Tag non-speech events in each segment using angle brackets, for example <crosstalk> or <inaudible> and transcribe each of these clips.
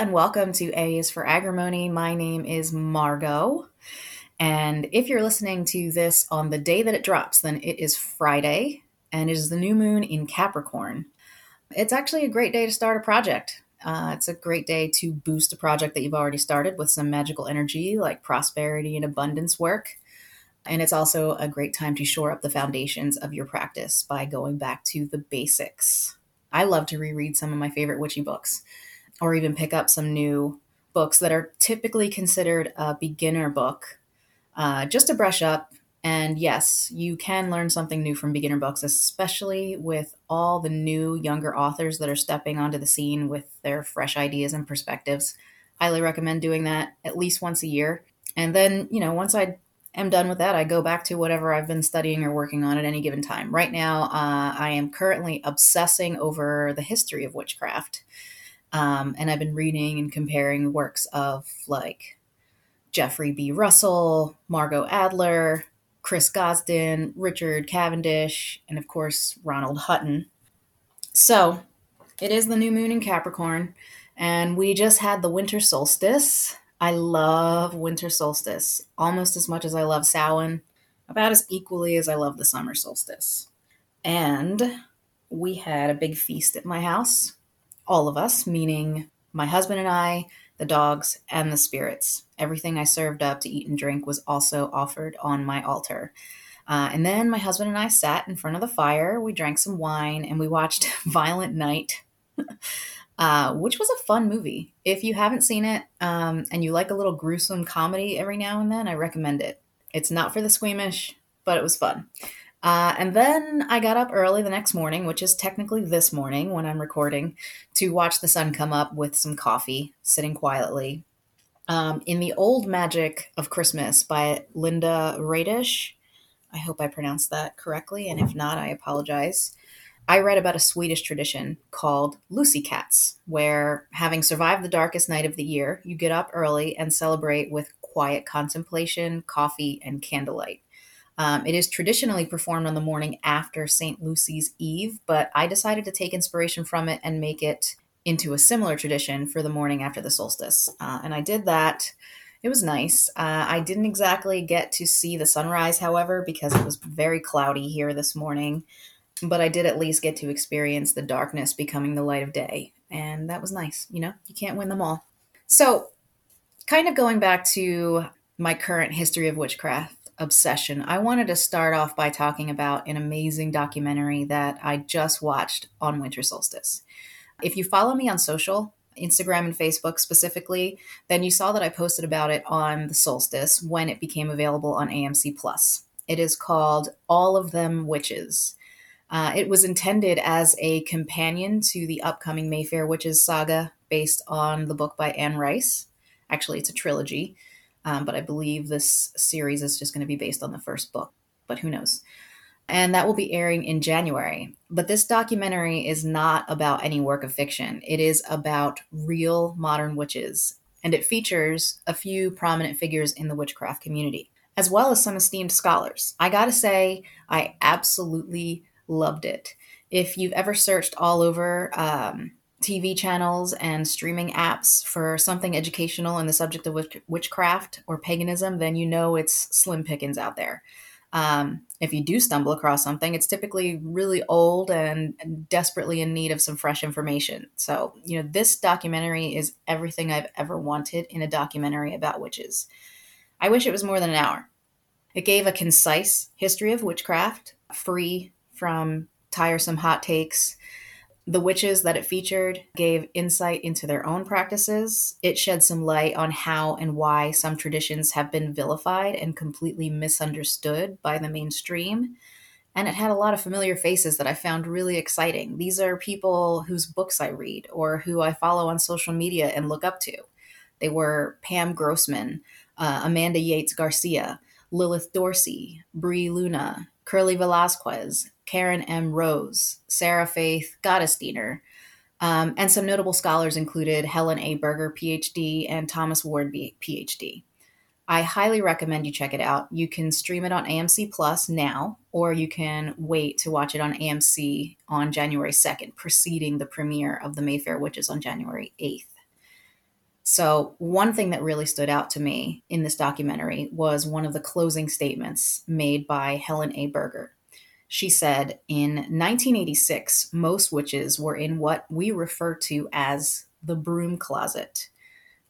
And welcome to A is for Agrimony. My name is Margot. And if you're listening to this on the day that it drops, then it is Friday and it is the new moon in Capricorn. It's actually a great day to start a project. Uh, it's a great day to boost a project that you've already started with some magical energy like prosperity and abundance work. And it's also a great time to shore up the foundations of your practice by going back to the basics. I love to reread some of my favorite witchy books or even pick up some new books that are typically considered a beginner book uh, just to brush up. And yes, you can learn something new from beginner books, especially with all the new younger authors that are stepping onto the scene with their fresh ideas and perspectives. Highly recommend doing that at least once a year. And then, you know, once I am done with that, I go back to whatever I've been studying or working on at any given time. Right now, uh, I am currently obsessing over the history of witchcraft. Um, and I've been reading and comparing works of like Jeffrey B. Russell, Margot Adler, Chris Gosden, Richard Cavendish, and of course, Ronald Hutton. So it is the new moon in Capricorn, and we just had the winter solstice. I love winter solstice almost as much as I love Samhain, about as equally as I love the summer solstice. And we had a big feast at my house all of us, meaning my husband and I, the dogs, and the spirits. Everything I served up to eat and drink was also offered on my altar. Uh, and then my husband and I sat in front of the fire. We drank some wine and we watched <laughs> Violent Night, <laughs> uh, which was a fun movie. If you haven't seen it um, and you like a little gruesome comedy every now and then, I recommend it. It's not for the squeamish, but it was fun. Uh, and then I got up early the next morning, which is technically this morning when I'm recording, to watch the sun come up with some coffee, sitting quietly. Um, in The Old Magic of Christmas by Linda Raedisch, I hope I pronounced that correctly, and if not, I apologize. I read about a Swedish tradition called Lucy Cats, where having survived the darkest night of the year, you get up early and celebrate with quiet contemplation, coffee, and candlelight. Um, it is traditionally performed on the morning after St. Lucy's Eve, but I decided to take inspiration from it and make it into a similar tradition for the morning after the solstice. Uh, and I did that. It was nice. Uh, I didn't exactly get to see the sunrise, however, because it was very cloudy here this morning. But I did at least get to experience the darkness becoming the light of day. And that was nice. You know, you can't win them all. So, kind of going back to my current history of witchcraft, obsession, I wanted to start off by talking about an amazing documentary that I just watched on winter solstice. If you follow me on social, Instagram and Facebook specifically, then you saw that I posted about it on the solstice when it became available on AMC Plus. It is called All of Them Witches. Uh, it was intended as a companion to the upcoming Mayfair Witches saga based on the book by Anne Rice. Actually, it's a trilogy. Um, but I believe this series is just going to be based on the first book, but who knows? And that will be airing in January. But this documentary is not about any work of fiction, it is about real modern witches. And it features a few prominent figures in the witchcraft community, as well as some esteemed scholars. I gotta say, I absolutely loved it. If you've ever searched all over um, TV channels and streaming apps for something educational in the subject of witch- witchcraft or paganism, then you know it's slim pickings out there. Um, if you do stumble across something, it's typically really old and desperately in need of some fresh information. So, you know, this documentary is everything I've ever wanted in a documentary about witches. I wish it was more than an hour. It gave a concise history of witchcraft, free from tiresome hot takes the witches that it featured gave insight into their own practices. It shed some light on how and why some traditions have been vilified and completely misunderstood by the mainstream. And it had a lot of familiar faces that I found really exciting. These are people whose books I read or who I follow on social media and look up to. They were Pam Grossman, uh, Amanda Yates Garcia, Lilith Dorsey, Brie Luna, Curly Velasquez, Karen M. Rose, Sarah Faith Gottesdiener, um, and some notable scholars included Helen A. Berger, PhD, and Thomas Ward, PhD. I highly recommend you check it out. You can stream it on AMC Plus now, or you can wait to watch it on AMC on January 2nd, preceding the premiere of The Mayfair Witches on January 8th. So, one thing that really stood out to me in this documentary was one of the closing statements made by Helen A. Berger. She said, In 1986, most witches were in what we refer to as the broom closet,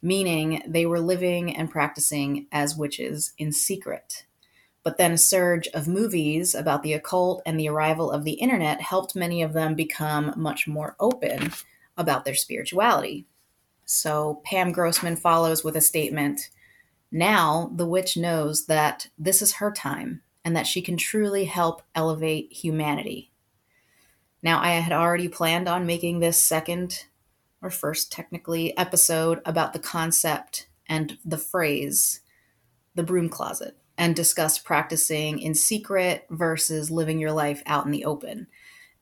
meaning they were living and practicing as witches in secret. But then a surge of movies about the occult and the arrival of the internet helped many of them become much more open about their spirituality. So Pam Grossman follows with a statement Now the witch knows that this is her time and that she can truly help elevate humanity. Now, I had already planned on making this second or first, technically, episode about the concept and the phrase, the broom closet, and discuss practicing in secret versus living your life out in the open.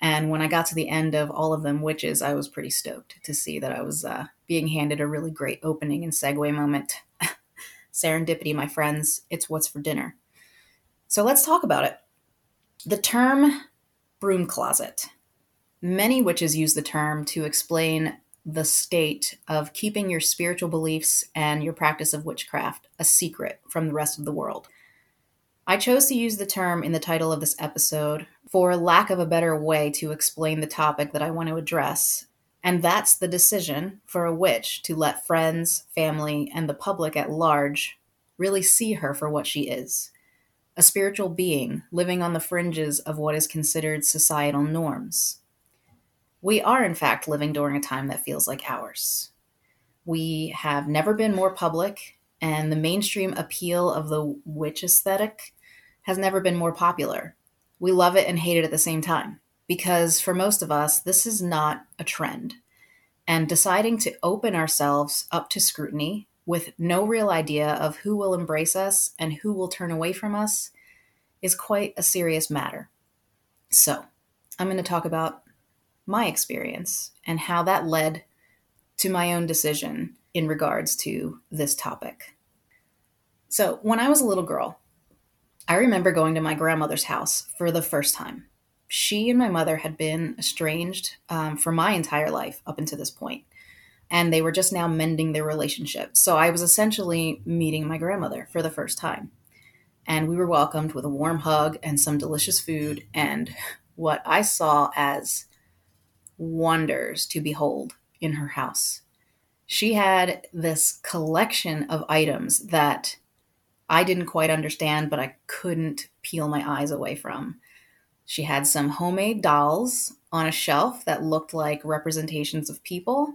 And when I got to the end of all of them witches, I was pretty stoked to see that I was uh, being handed a really great opening and segue moment. <laughs> Serendipity, my friends, it's what's for dinner. So let's talk about it. The term broom closet. Many witches use the term to explain the state of keeping your spiritual beliefs and your practice of witchcraft a secret from the rest of the world. I chose to use the term in the title of this episode for lack of a better way to explain the topic that I want to address, and that's the decision for a witch to let friends, family, and the public at large really see her for what she is a spiritual being living on the fringes of what is considered societal norms. We are, in fact, living during a time that feels like ours. We have never been more public, and the mainstream appeal of the witch aesthetic has never been more popular. We love it and hate it at the same time, because for most of us, this is not a trend. And deciding to open ourselves up to scrutiny with no real idea of who will embrace us and who will turn away from us is quite a serious matter. So, I'm going to talk about my experience and how that led to my own decision in regards to this topic. So, when I was a little girl, I remember going to my grandmother's house for the first time. She and my mother had been estranged um, for my entire life up until this point and they were just now mending their relationship. So I was essentially meeting my grandmother for the first time. And we were welcomed with a warm hug and some delicious food and <laughs> what I saw as wonders to behold in her house. She had this collection of items that I didn't quite understand, but I couldn't peel my eyes away from. She had some homemade dolls on a shelf that looked like representations of people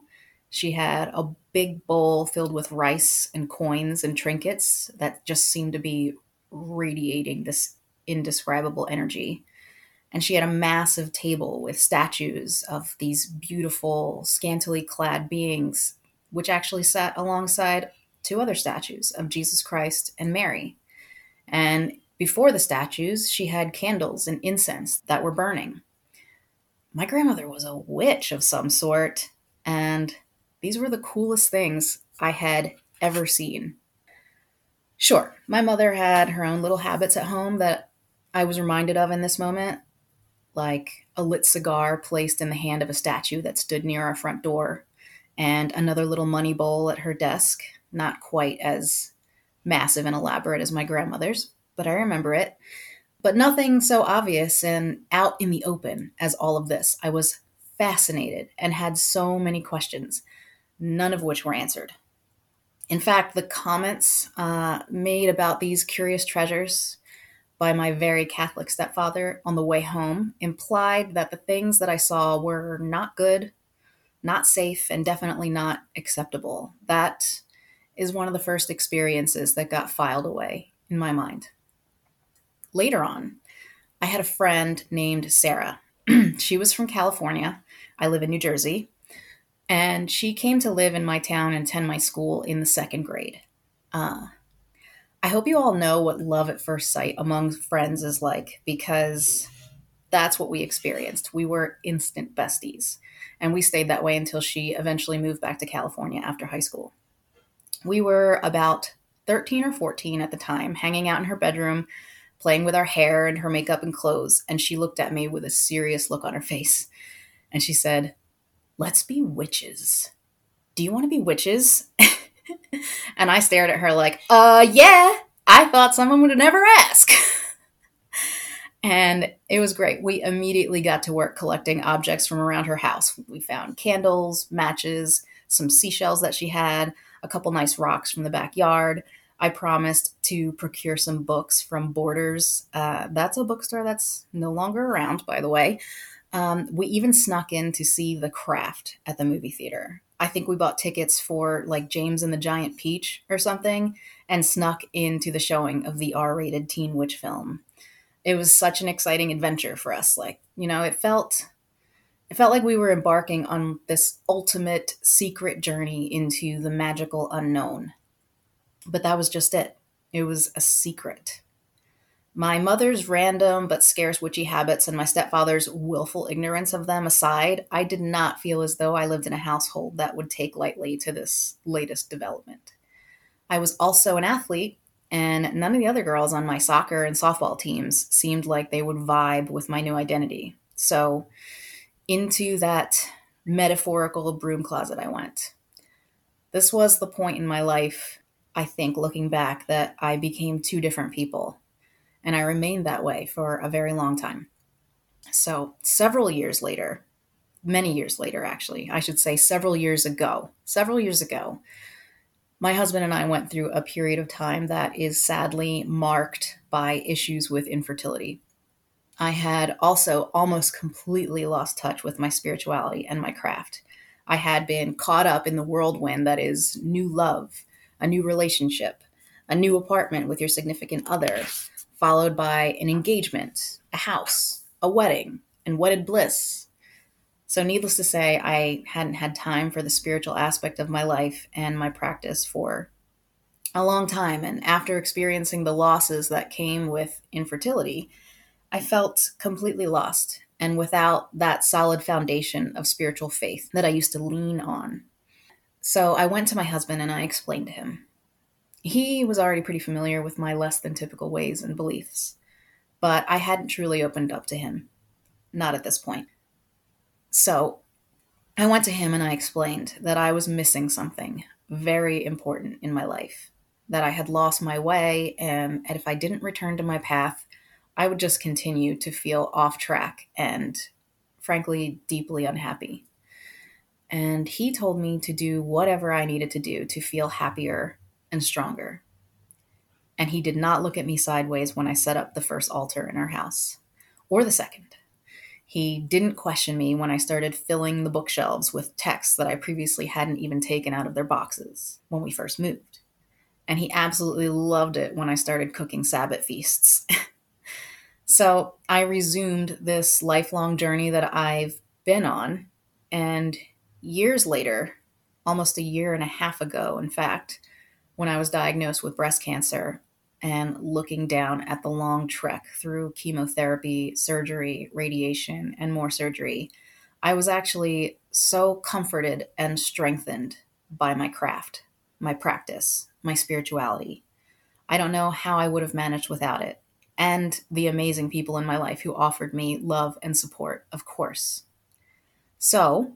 she had a big bowl filled with rice and coins and trinkets that just seemed to be radiating this indescribable energy. And she had a massive table with statues of these beautiful, scantily clad beings, which actually sat alongside two other statues of Jesus Christ and Mary. And before the statues, she had candles and incense that were burning. My grandmother was a witch of some sort, and these were the coolest things I had ever seen. Sure, my mother had her own little habits at home that I was reminded of in this moment, like a lit cigar placed in the hand of a statue that stood near our front door, and another little money bowl at her desk, not quite as massive and elaborate as my grandmother's, but I remember it. But nothing so obvious and out in the open as all of this. I was fascinated and had so many questions none of which were answered. In fact, the comments uh, made about these curious treasures by my very Catholic stepfather on the way home implied that the things that I saw were not good, not safe, and definitely not acceptable. That is one of the first experiences that got filed away in my mind. Later on, I had a friend named Sarah. <clears throat> she was from California. I live in New Jersey and she came to live in my town and attend my school in the second grade. Uh, I hope you all know what love at first sight among friends is like because that's what we experienced. We were instant besties, and we stayed that way until she eventually moved back to California after high school. We were about 13 or 14 at the time, hanging out in her bedroom, playing with our hair and her makeup and clothes, and she looked at me with a serious look on her face. And she said, let's be witches. Do you want to be witches? <laughs> and I stared at her like, uh, yeah, I thought someone would never ask. <laughs> and it was great. We immediately got to work collecting objects from around her house. We found candles, matches, some seashells that she had, a couple nice rocks from the backyard. I promised to procure some books from Borders. Uh, that's a bookstore that's no longer around, by the way. Um, we even snuck in to see The Craft at the movie theater. I think we bought tickets for like James and the Giant Peach or something and snuck into the showing of the R rated Teen Witch film. It was such an exciting adventure for us. Like, you know, it felt it felt like we were embarking on this ultimate secret journey into the magical unknown. But that was just it. It was a secret. My mother's random but scarce witchy habits and my stepfather's willful ignorance of them aside, I did not feel as though I lived in a household that would take lightly to this latest development. I was also an athlete, and none of the other girls on my soccer and softball teams seemed like they would vibe with my new identity. So, into that metaphorical broom closet I went. This was the point in my life, I think, looking back, that I became two different people and I remained that way for a very long time. So, several years later, many years later, actually, I should say several years ago, several years ago, my husband and I went through a period of time that is sadly marked by issues with infertility. I had also almost completely lost touch with my spirituality and my craft. I had been caught up in the whirlwind that is new love, a new relationship, a new apartment with your significant other, followed by an engagement, a house, a wedding, and wedded bliss. So, needless to say, I hadn't had time for the spiritual aspect of my life and my practice for a long time. And after experiencing the losses that came with infertility, I felt completely lost and without that solid foundation of spiritual faith that I used to lean on. So I went to my husband and I explained to him he was already pretty familiar with my less than typical ways and beliefs, but I hadn't truly opened up to him. Not at this point. So I went to him and I explained that I was missing something very important in my life, that I had lost my way, and if I didn't return to my path, I would just continue to feel off track and, frankly, deeply unhappy. And he told me to do whatever I needed to do to feel happier and stronger. And he did not look at me sideways when I set up the first altar in our house, or the second. He didn't question me when I started filling the bookshelves with texts that I previously hadn't even taken out of their boxes when we first moved. And he absolutely loved it when I started cooking Sabbath feasts. <laughs> so I resumed this lifelong journey that I've been on. And years later, almost a year and a half ago, in fact, when I was diagnosed with breast cancer and looking down at the long trek through chemotherapy, surgery, radiation, and more surgery, I was actually so comforted and strengthened by my craft, my practice, my spirituality. I don't know how I would have managed without it, and the amazing people in my life who offered me love and support, of course. So,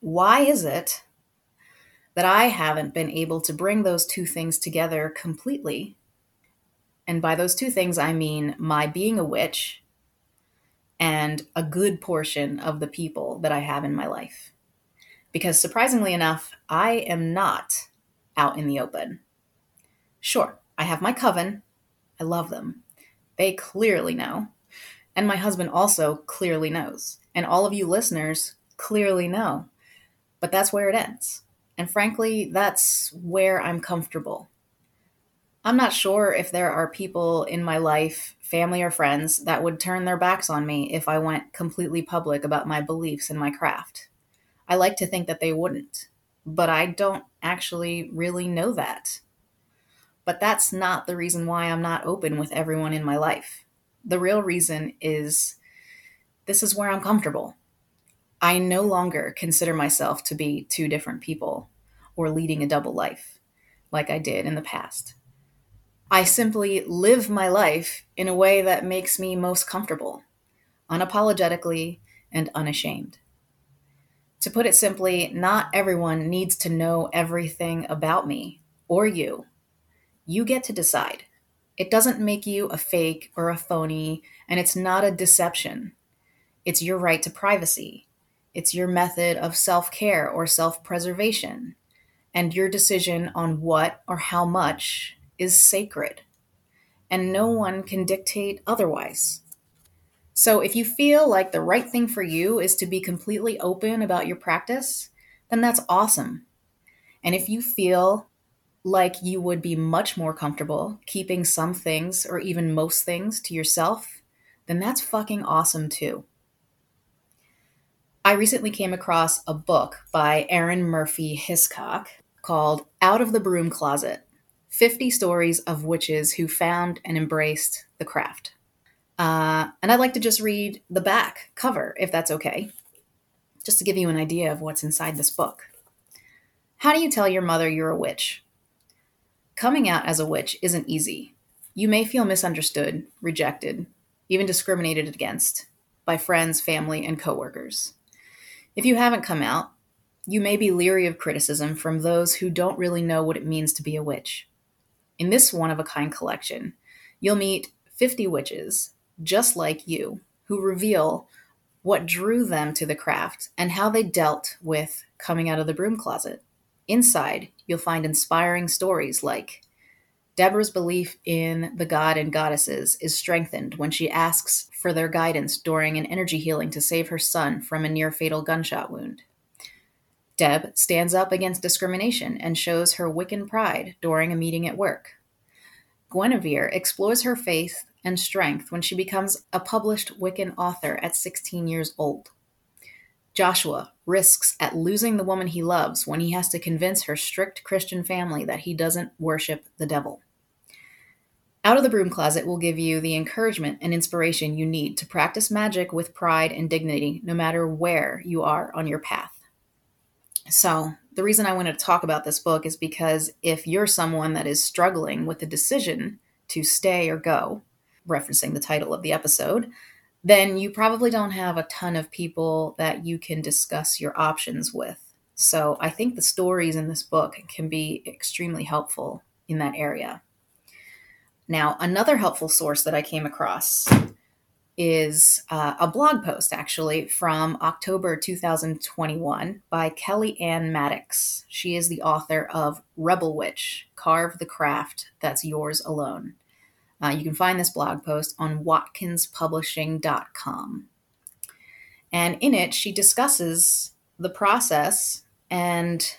why is it that I haven't been able to bring those two things together completely. And by those two things, I mean my being a witch and a good portion of the people that I have in my life. Because surprisingly enough, I am not out in the open. Sure, I have my coven. I love them. They clearly know. And my husband also clearly knows. And all of you listeners clearly know. But that's where it ends. And frankly, that's where I'm comfortable. I'm not sure if there are people in my life, family or friends, that would turn their backs on me if I went completely public about my beliefs and my craft. I like to think that they wouldn't, but I don't actually really know that. But that's not the reason why I'm not open with everyone in my life. The real reason is this is where I'm comfortable. I no longer consider myself to be two different people or leading a double life like I did in the past. I simply live my life in a way that makes me most comfortable, unapologetically and unashamed. To put it simply, not everyone needs to know everything about me or you. You get to decide. It doesn't make you a fake or a phony, and it's not a deception. It's your right to privacy. It's your method of self care or self preservation. And your decision on what or how much is sacred. And no one can dictate otherwise. So if you feel like the right thing for you is to be completely open about your practice, then that's awesome. And if you feel like you would be much more comfortable keeping some things or even most things to yourself, then that's fucking awesome too. I recently came across a book by Arin Murphy Hiscock called Out of the Broom Closet 50 Stories of Witches Who Found and Embraced the Craft. Uh, and I'd like to just read the back cover, if that's okay, just to give you an idea of what's inside this book. How do you tell your mother you're a witch? Coming out as a witch isn't easy. You may feel misunderstood, rejected, even discriminated against by friends, family, and coworkers. If you haven't come out, you may be leery of criticism from those who don't really know what it means to be a witch. In this one of a kind collection, you'll meet 50 witches just like you who reveal what drew them to the craft and how they dealt with coming out of the broom closet. Inside, you'll find inspiring stories like Deborah's belief in the god and goddesses is strengthened when she asks for their guidance during an energy healing to save her son from a near fatal gunshot wound. Deb stands up against discrimination and shows her Wiccan pride during a meeting at work. Guinevere explores her faith and strength when she becomes a published Wiccan author at 16 years old. Joshua risks at losing the woman he loves when he has to convince her strict Christian family that he doesn't worship the devil. Out of the Broom Closet will give you the encouragement and inspiration you need to practice magic with pride and dignity, no matter where you are on your path. So, the reason I wanted to talk about this book is because if you're someone that is struggling with the decision to stay or go, referencing the title of the episode, then you probably don't have a ton of people that you can discuss your options with. So I think the stories in this book can be extremely helpful in that area. Now, another helpful source that I came across is uh, a blog post actually from October 2021 by Kelly Ann Maddox. She is the author of Rebel Witch Carve the Craft That's Yours Alone. Uh, you can find this blog post on watkinspublishing.com. And in it, she discusses the process and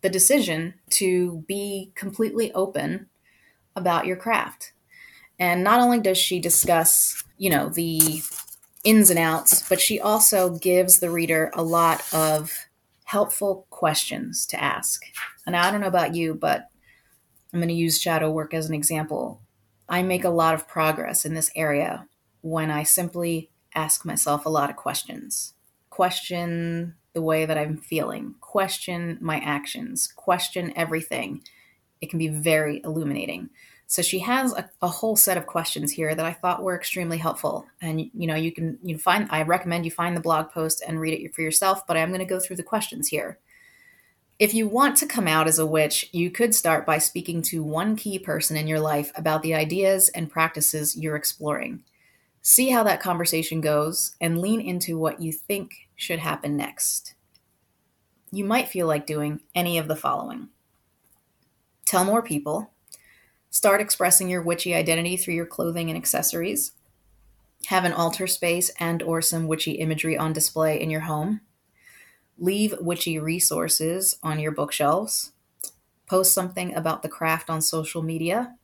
the decision to be completely open about your craft. And not only does she discuss, you know, the ins and outs, but she also gives the reader a lot of helpful questions to ask. And I don't know about you, but I'm going to use shadow work as an example. I make a lot of progress in this area when I simply ask myself a lot of questions. Question the way that I'm feeling, question my actions, question everything. It can be very illuminating. So she has a, a, whole set of questions here that I thought were extremely helpful. And you know, you can you find I recommend you find the blog post and read it for yourself, but I'm going to go through the questions here. If you want to come out as a witch, you could start by speaking to one key person in your life about the ideas and practices you're exploring. See how that conversation goes and lean into what you think should happen next. You might feel like doing any of the following tell more people, start expressing your witchy identity through your clothing and accessories, have an altar space and or some witchy imagery on display in your home leave witchy resources on your bookshelves, post something about the craft on social media,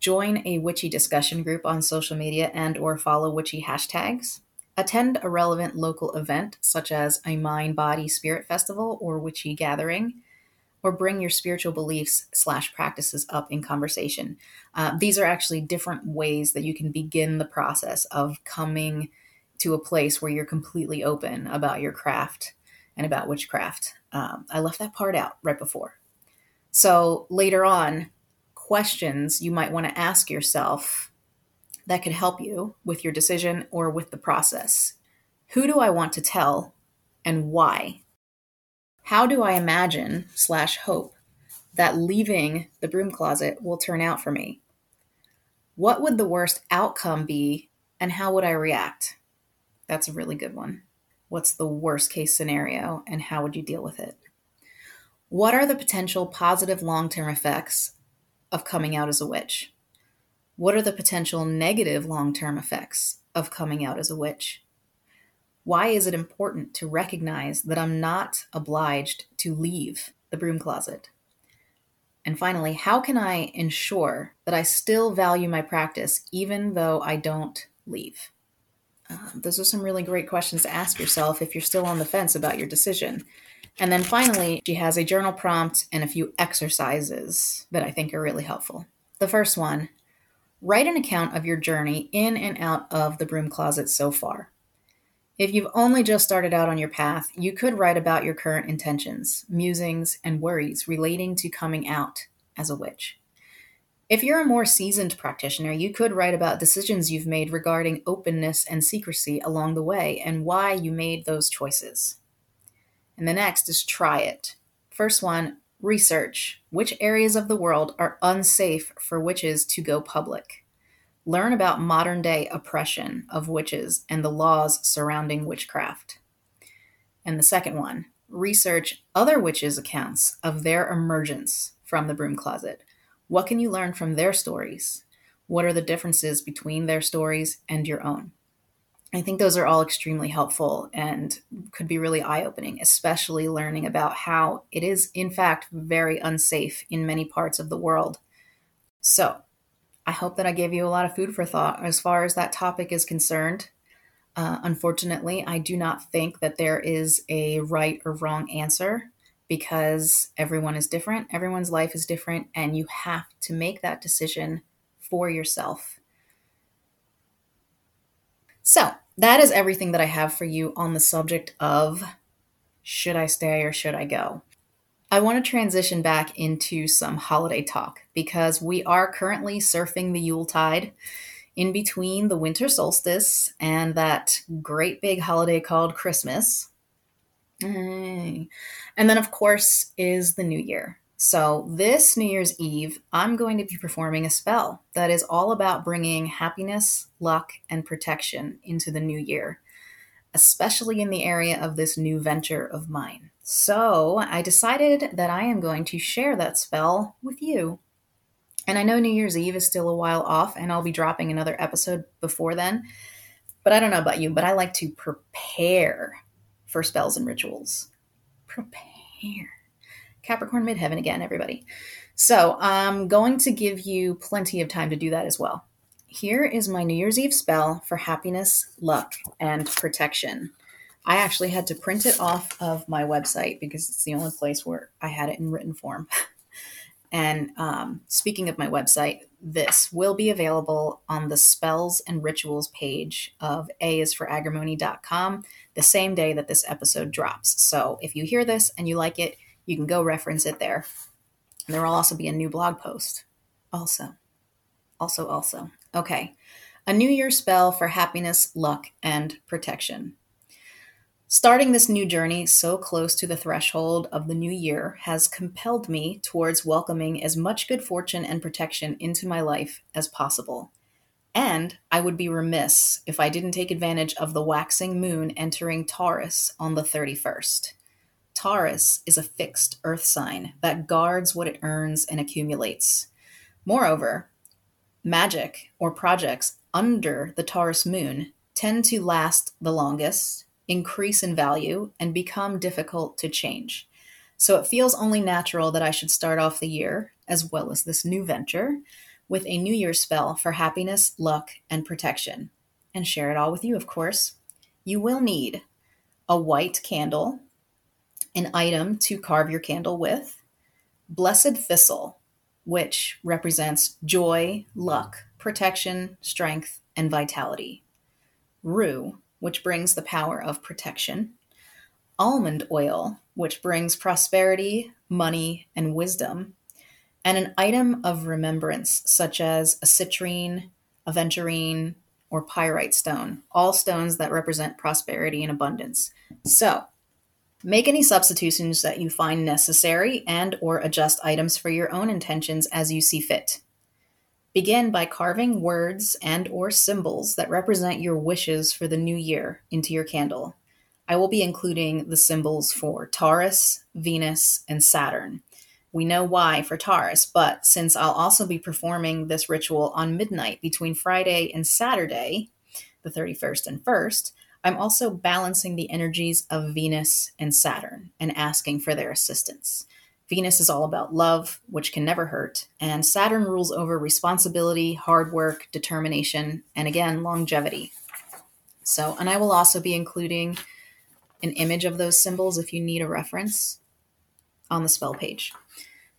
join a witchy discussion group on social media and or follow witchy hashtags, attend a relevant local event such as a mind body spirit festival or witchy gathering, or bring your spiritual beliefs slash practices up in conversation. Uh, these are actually different ways that you can begin the process of coming to a place where you're completely open about your craft and about witchcraft. Um, I left that part out right before. So later on, questions you might want to ask yourself that could help you with your decision or with the process. Who do I want to tell and why? How do I imagine slash hope that leaving the broom closet will turn out for me? What would the worst outcome be, and how would I react? That's a really good one. What's the worst case scenario, and how would you deal with it? What are the potential positive long term effects of coming out as a witch? What are the potential negative long term effects of coming out as a witch? Why is it important to recognize that I'm not obliged to leave the broom closet? And finally, how can I ensure that I still value my practice even though I don't leave? Uh, those are some really great questions to ask yourself if you're still on the fence about your decision. And then finally, she has a journal prompt and a few exercises that I think are really helpful. The first one write an account of your journey in and out of the broom closet so far. If you've only just started out on your path, you could write about your current intentions, musings, and worries relating to coming out as a witch. If you're a more seasoned practitioner, you could write about decisions you've made regarding openness and secrecy along the way and why you made those choices. And the next is try it. First one, research which areas of the world are unsafe for witches to go public. Learn about modern day oppression of witches and the laws surrounding witchcraft. And the second one, research other witches' accounts of their emergence from the broom closet. What can you learn from their stories? What are the differences between their stories and your own? I think those are all extremely helpful and could be really eye opening, especially learning about how it is, in fact, very unsafe in many parts of the world. So, I hope that I gave you a lot of food for thought as far as that topic is concerned. Uh, unfortunately, I do not think that there is a right or wrong answer because everyone is different, everyone's life is different, and you have to make that decision for yourself. So, that is everything that I have for you on the subject of should I stay or should I go? I want to transition back into some holiday talk because we are currently surfing the Yule tide in between the winter solstice and that great big holiday called Christmas. And then, of course, is the new year. So, this New Year's Eve, I'm going to be performing a spell that is all about bringing happiness, luck, and protection into the new year, especially in the area of this new venture of mine. So I decided that I am going to share that spell with you. And I know New Year's Eve is still a while off, and I'll be dropping another episode before then. But I don't know about you, but I like to prepare for spells and rituals. Prepare. Capricorn midheaven again, everybody. So I'm going to give you plenty of time to do that as well. Here is my New Year's Eve spell for happiness, luck, and protection. I actually had to print it off of my website because it's the only place where I had it in written form. <laughs> and um, speaking of my website, this will be available on the spells and rituals page of aisforagrimony.com the same day that this episode drops. So if you hear this and you like it, you can go reference it there. And there will also be a new blog post. Also, also, also. Okay. A New Year spell for happiness, luck, and protection. Starting this new journey so close to the threshold of the new year has compelled me towards welcoming as much good fortune and protection into my life as possible. And I would be remiss if I didn't take advantage of the waxing moon entering Taurus on the 31st. Taurus is a fixed earth sign that guards what it earns and accumulates. Moreover, magic or projects under the Taurus moon tend to last the longest increase in value, and become difficult to change. So it feels only natural that I should start off the year, as well as this new venture, with a New Year's spell for happiness, luck, and protection. And share it all with you, of course. You will need a white candle, an item to carve your candle with, blessed thistle, which represents joy, luck, protection, strength, and vitality, rue, which brings the power of protection, almond oil, which brings prosperity, money, and wisdom, and an item of remembrance, such as a citrine, aventurine, or pyrite stone, all stones that represent prosperity and abundance. So, Make any substitutions that you find necessary and or adjust items for your own intentions as you see fit. Begin by carving words and or symbols that represent your wishes for the new year into your candle. I will be including the symbols for Taurus, Venus, and Saturn. We know why for Taurus, but since I'll also be performing this ritual on midnight between Friday and Saturday, the 31st and 1st, I'm also balancing the energies of Venus and Saturn and asking for their assistance. Venus is all about love, which can never hurt, and Saturn rules over responsibility, hard work, determination, and again, longevity. So, and I will also be including an image of those symbols if you need a reference on the spell page.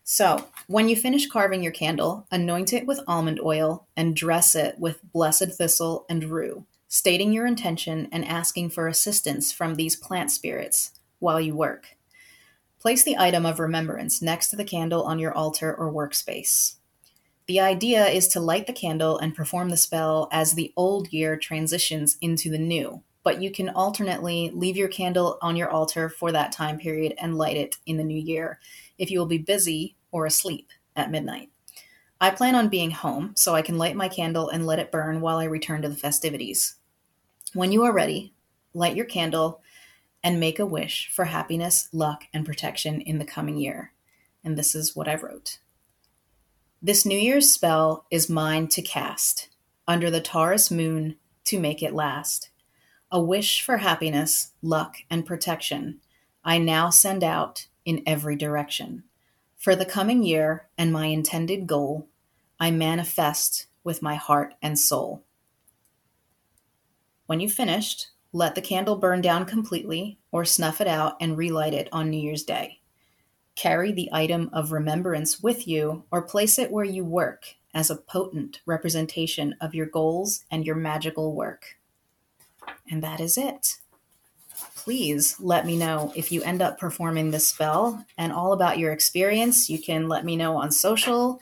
So, when you finish carving your candle, anoint it with almond oil and dress it with blessed thistle and rue, stating your intention and asking for assistance from these plant spirits while you work. Place the item of remembrance next to the candle on your altar or workspace. The idea is to light the candle and perform the spell as the old year transitions into the new, but you can alternately leave your candle on your altar for that time period and light it in the new year if you will be busy or asleep at midnight. I plan on being home so I can light my candle and let it burn while I return to the festivities. When you are ready, light your candle and make a wish for happiness, luck, and protection in the coming year. And this is what I wrote. This New Year's spell is mine to cast under the Taurus moon to make it last. A wish for happiness, luck, and protection I now send out in every direction. For the coming year and my intended goal, I manifest with my heart and soul. When you've finished, let the candle burn down completely or snuff it out and relight it on New Year's Day. Carry the item of remembrance with you or place it where you work as a potent representation of your goals and your magical work. And that is it. Please let me know if you end up performing this spell and all about your experience. You can let me know on social.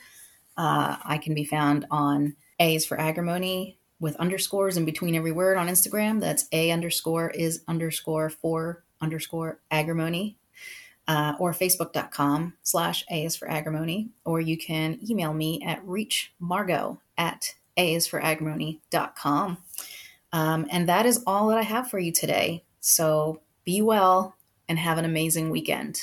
Uh, I can be found on A is for Agrimony with underscores in between every word on Instagram. That's A underscore is underscore for underscore agrimony. Uh, or facebook.com slash A is for agrimony. Or you can email me at reachmargo at A is for agrimony.com. Um, and that is all that I have for you today. So be well and have an amazing weekend.